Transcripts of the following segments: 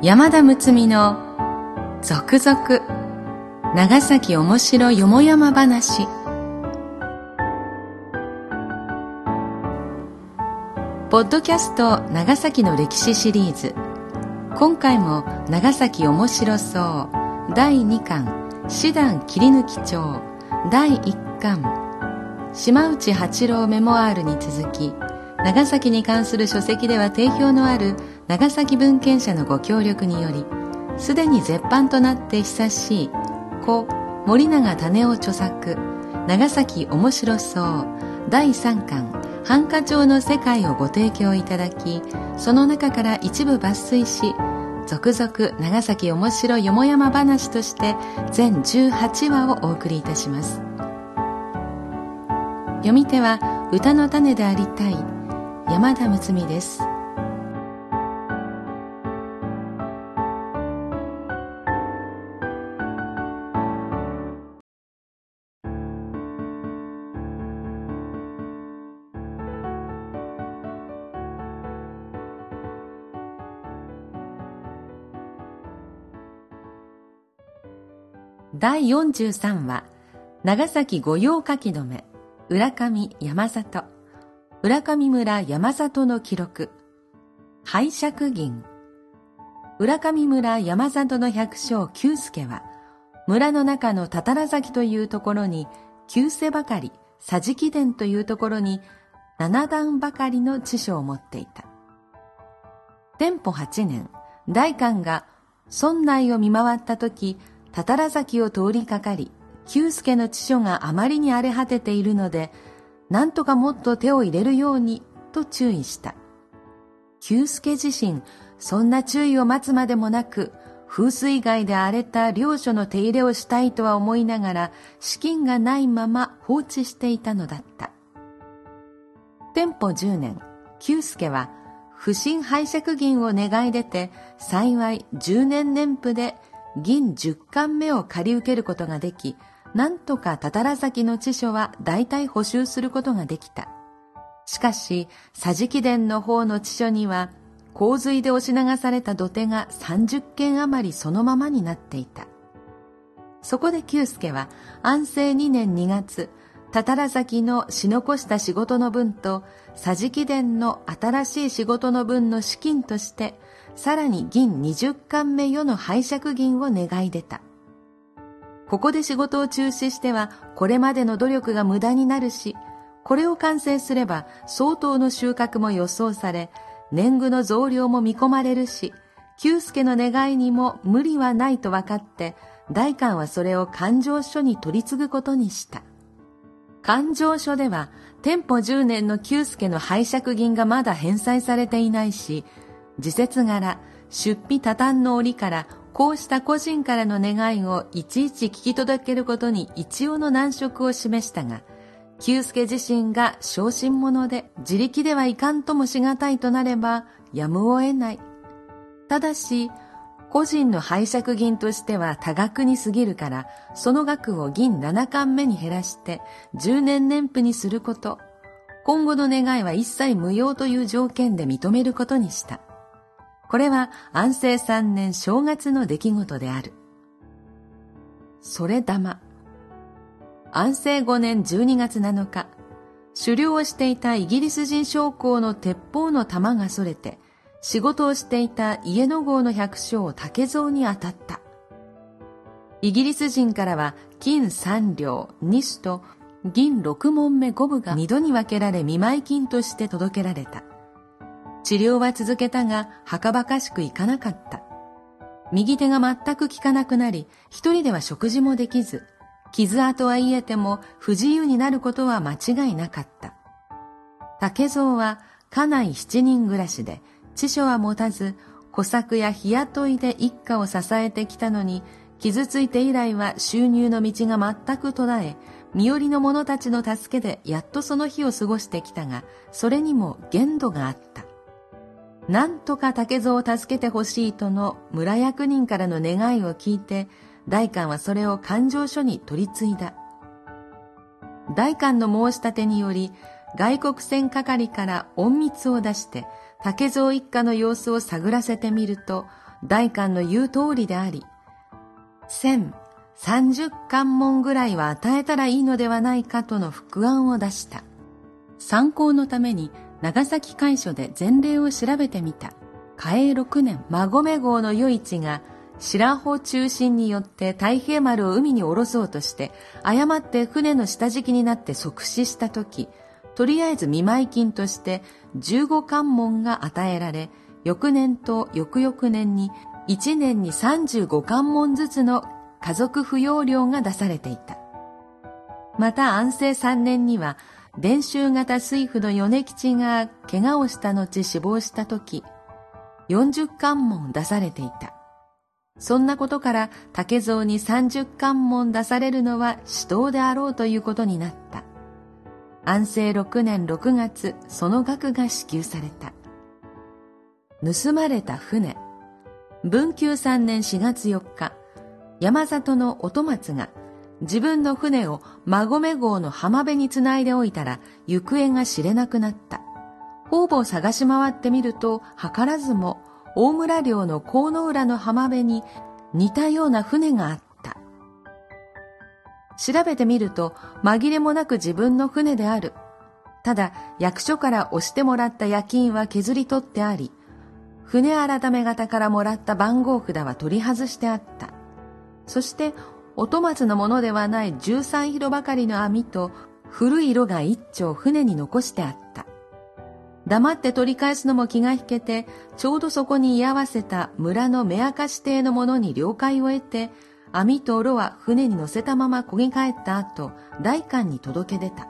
山田睦美の続々長崎おもしろよもやま話。ポッドキャスト長崎の歴史シリーズ。今回も長崎おもしろそう。第2巻。師団切り抜き帳第1巻。島内八郎メモアールに続き長崎に関する書籍では定評のある長崎文献者のご協力によりすでに絶版となって久しい故森永種夫著作長崎面白そう第3巻繁華町の世界をご提供いただきその中から一部抜粋し続々長崎面白よもやま話として全18話をお送りいたします。読み手は歌の種でありたい山田睦美です。第43話長崎御用書き留め浦上山里浦上村山里の記録、拝借銀。浦上村山里の百姓久助は、村の中のたたら崎というところに、旧世ばかり、桟敷殿というところに、七段ばかりの知書を持っていた。天保八年、大官が村内を見回った時、たたら崎を通りかかり、久助の知書があまりに荒れ果てているので、なんとかもっと手を入れるようにと注意した。久助自身、そんな注意を待つまでもなく、風水害で荒れた領所の手入れをしたいとは思いながら、資金がないまま放置していたのだった。天保10年、久助は、不審拝借銀を願い出て、幸い10年年譜で銀10巻目を借り受けることができ、なんとかたたら崎の地所は大体補修することができた。しかし、桟敷殿の方の地所には、洪水で押し流された土手が30軒余りそのままになっていた。そこで久助は安政2年2月、たたら崎のし残した仕事の分と、桟敷殿の新しい仕事の分の資金として、さらに銀20貫目余の拝借銀を願い出た。ここで仕事を中止しては、これまでの努力が無駄になるし、これを完成すれば相当の収穫も予想され、年貢の増量も見込まれるし、久助の願いにも無理はないと分かって、大官はそれを勘定書に取り次ぐことにした。勘定書では、店舗10年の久助の拝借銀がまだ返済されていないし、自節柄、出費多端の折からこうした個人からの願いをいちいち聞き届けることに一応の難色を示したが、久助自身が昇進者で自力ではいかんともしがたいとなればやむを得ない。ただし、個人の拝借銀としては多額に過ぎるから、その額を銀7巻目に減らして10年年譜にすること。今後の願いは一切無用という条件で認めることにした。これは安政三年正月の出来事である。それ玉。安政五年12月7日、狩猟をしていたイギリス人将校の鉄砲の弾がそれて、仕事をしていた家野号の百姓竹蔵に当たった。イギリス人からは金三両、二種と銀六門目五分が二度に分けられ見舞金として届けられた。治療は続けたが、はかばかしくいかなかった。右手が全く効かなくなり、一人では食事もできず、傷跡は癒えても不自由になることは間違いなかった。竹蔵は家内七人暮らしで、知書は持たず、小作や日雇いで一家を支えてきたのに、傷ついて以来は収入の道が全く途絶え、身寄りの者たちの助けでやっとその日を過ごしてきたが、それにも限度があった。なんとか竹蔵を助けてほしいとの村役人からの願いを聞いて、大官はそれを勘定書に取り継いだ。大官の申し立てにより、外国船係から隠密を出して、竹蔵一家の様子を探らせてみると、大官の言う通りであり、千三十関門ぐらいは与えたらいいのではないかとの副案を出した。参考のために長崎会所で前例を調べてみた。嘉永六年、馬込号の余市が白穂中心によって太平丸を海に下ろそうとして、誤って船の下敷きになって即死した時、とりあえず見舞金として15関門が与えられ、翌年と翌々年に1年に35関門ずつの家族扶養料が出されていた。また安政3年には、伝習型水夫の米吉が怪我をした後死亡した時、40関門出されていた。そんなことから竹蔵に30関門出されるのは死闘であろうということになった。安政6年6月、その額が支給された。盗まれた船。文久3年4月4日、山里の音松が自分の船を馬込号の浜辺につないでおいたら行方が知れなくなった。方々探し回ってみると、図らずも大村領の河野浦の浜辺に似たような船があった。調べてみると紛れもなく自分の船である。ただ役所から押してもらった夜勤は削り取ってあり、船改め方からもらった番号札は取り外してあった。そして音松のものではない13広ばかりの網と古い色が一丁船に残してあった。黙って取り返すのも気が引けて、ちょうどそこに居合わせた村の目明かし邸の者に了解を得て、網と炉は船に乗せたまま漕ぎ帰った後、大官に届け出た。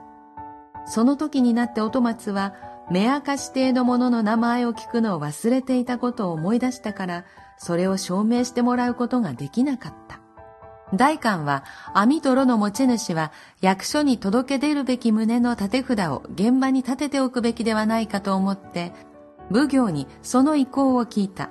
その時になって音松は、目明かし邸の者の名前を聞くのを忘れていたことを思い出したから、それを証明してもらうことができなかった。大官は網と炉の持ち主は役所に届け出るべき旨の立て札を現場に立てておくべきではないかと思って奉行にその意向を聞いた。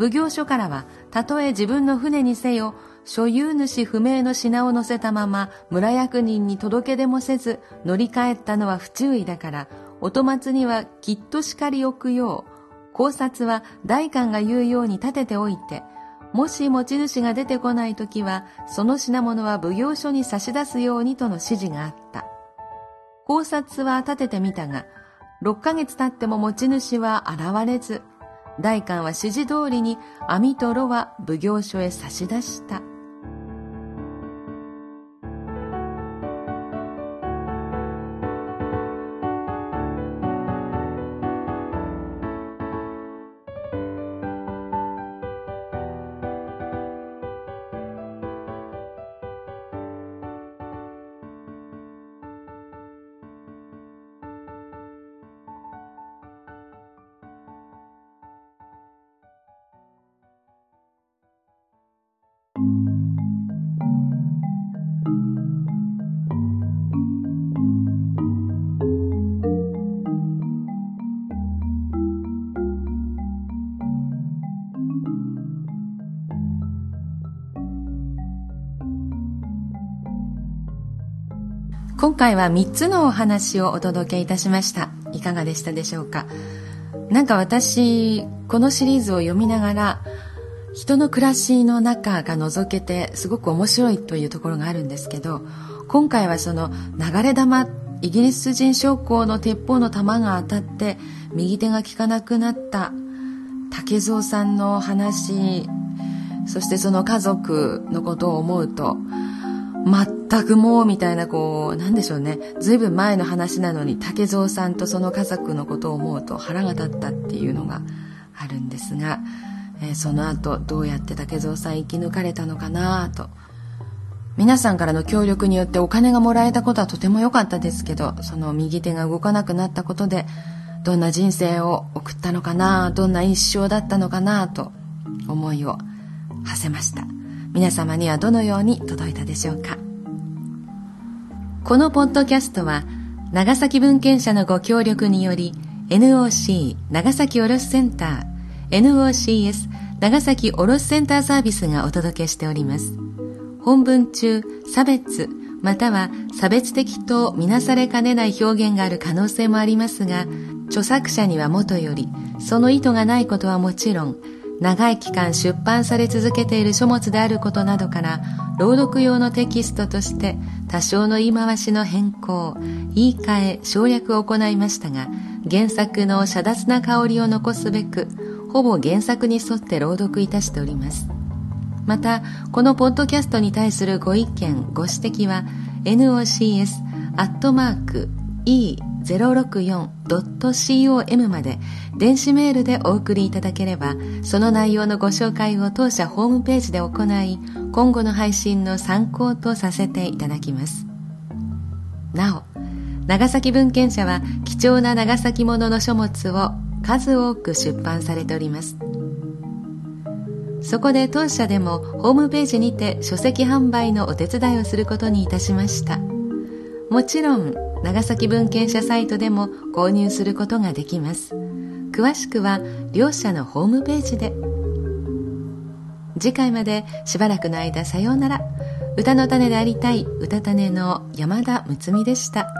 奉行所からはたとえ自分の船にせよ所有主不明の品を乗せたまま村役人に届け出もせず乗り換えたのは不注意だから音松にはきっと叱り置くよう考察は大官が言うように立てておいてもし持ち主が出てこない時は、その品物は奉行所に差し出すようにとの指示があった。考察は立ててみたが、6ヶ月経っても持ち主は現れず、代官は指示通りに網と炉は奉行所へ差し出した。今回は3つのお話をお届けいたしました。いかがでしたでしょうか？なんか私このシリーズを読みながら人の暮らしの中が覗けてすごく面白いというところがあるんですけど今回はその流れ弾イギリス人将校の鉄砲の弾が当たって右手が効かなくなった竹蔵さんの話そしてその家族のことを思うと全くもうみたいなこうなんでしょうね。随分前の話なのに竹蔵さんとその家族のことを思うと腹が立ったっていうのがあるんですが、えー、その後どうやって竹蔵さん生き抜かれたのかなと。皆さんからの協力によってお金がもらえたことはとても良かったですけどその右手が動かなくなったことでどんな人生を送ったのかなどんな一生だったのかなと思いを馳せました。皆様にはどのように届いたでしょうか。このポッドキャストは長崎文献社のご協力により NOC 長崎卸センター NOCS 長崎卸センターサービスがお届けしております。本文中差別または差別的とみなされかねない表現がある可能性もありますが著作者にはもとよりその意図がないことはもちろん長い期間出版され続けている書物であることなどから朗読用のテキストとして多少の言い回しの変更言い換え省略を行いましたが原作の遮奪な香りを残すべくほぼ原作に沿って朗読いたしております。またこのポッドキャストに対するご意見ご指摘は nocs アットマーク 064.com まで電子メールでお送りいただければその内容のご紹介を当社ホームページで行い今後の配信の参考とさせていただきます。なお長崎文献社は貴重な長崎ものの書物を数多く出版されております。そこで当社でもホームページにて書籍販売のお手伝いをすることにいたしました。もちろん長崎文献社サイトでも購入することができます。詳しくは両社のホームページで。次回までしばらくの間さようなら。歌の種でありたい歌種の山田睦美でした。